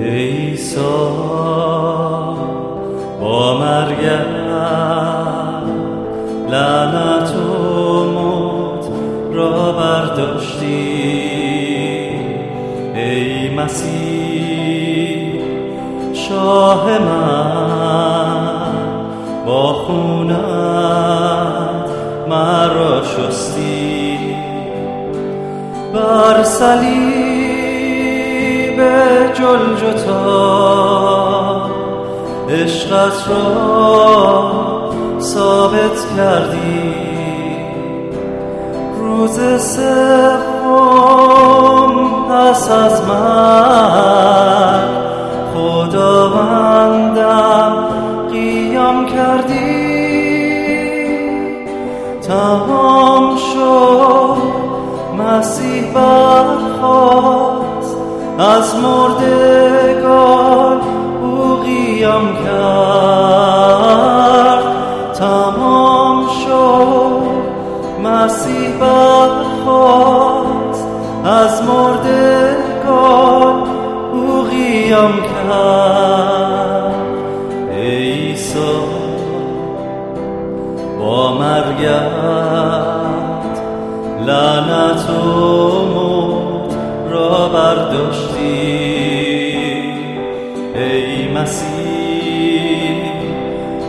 Ei, só با مریم لعنت و موت را برداشتی. ای مسیح شاه من با خونت مرا شستی. بر صلیب جلجتا عشقت را ثابت کردی. روز سوم پس از من خداوندم قیام کردی. تمام شد مسیح برخواست از مردگان مسیح برخواست از مردگان او قیام کرد عیسی با مرگت لعنت و موت را برداشتی. ای مسیح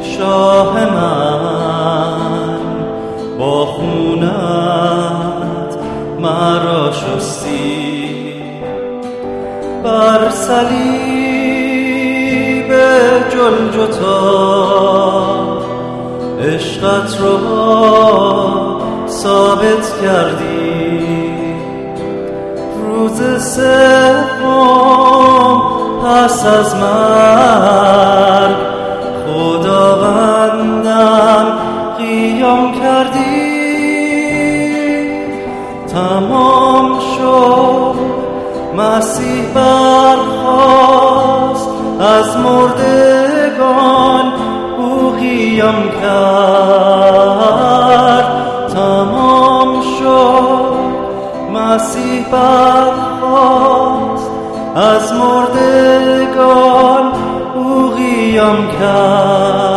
شاه من با خونت مرا شستی. بر صلیب جلجتا عشقت را ثابت کردی. روز سوم پس از مرگ تمام شد. مسیح برخواست از مردگان او قیام کرد. تمام شد. مسیح برخواست از مردگان او قیام کرد.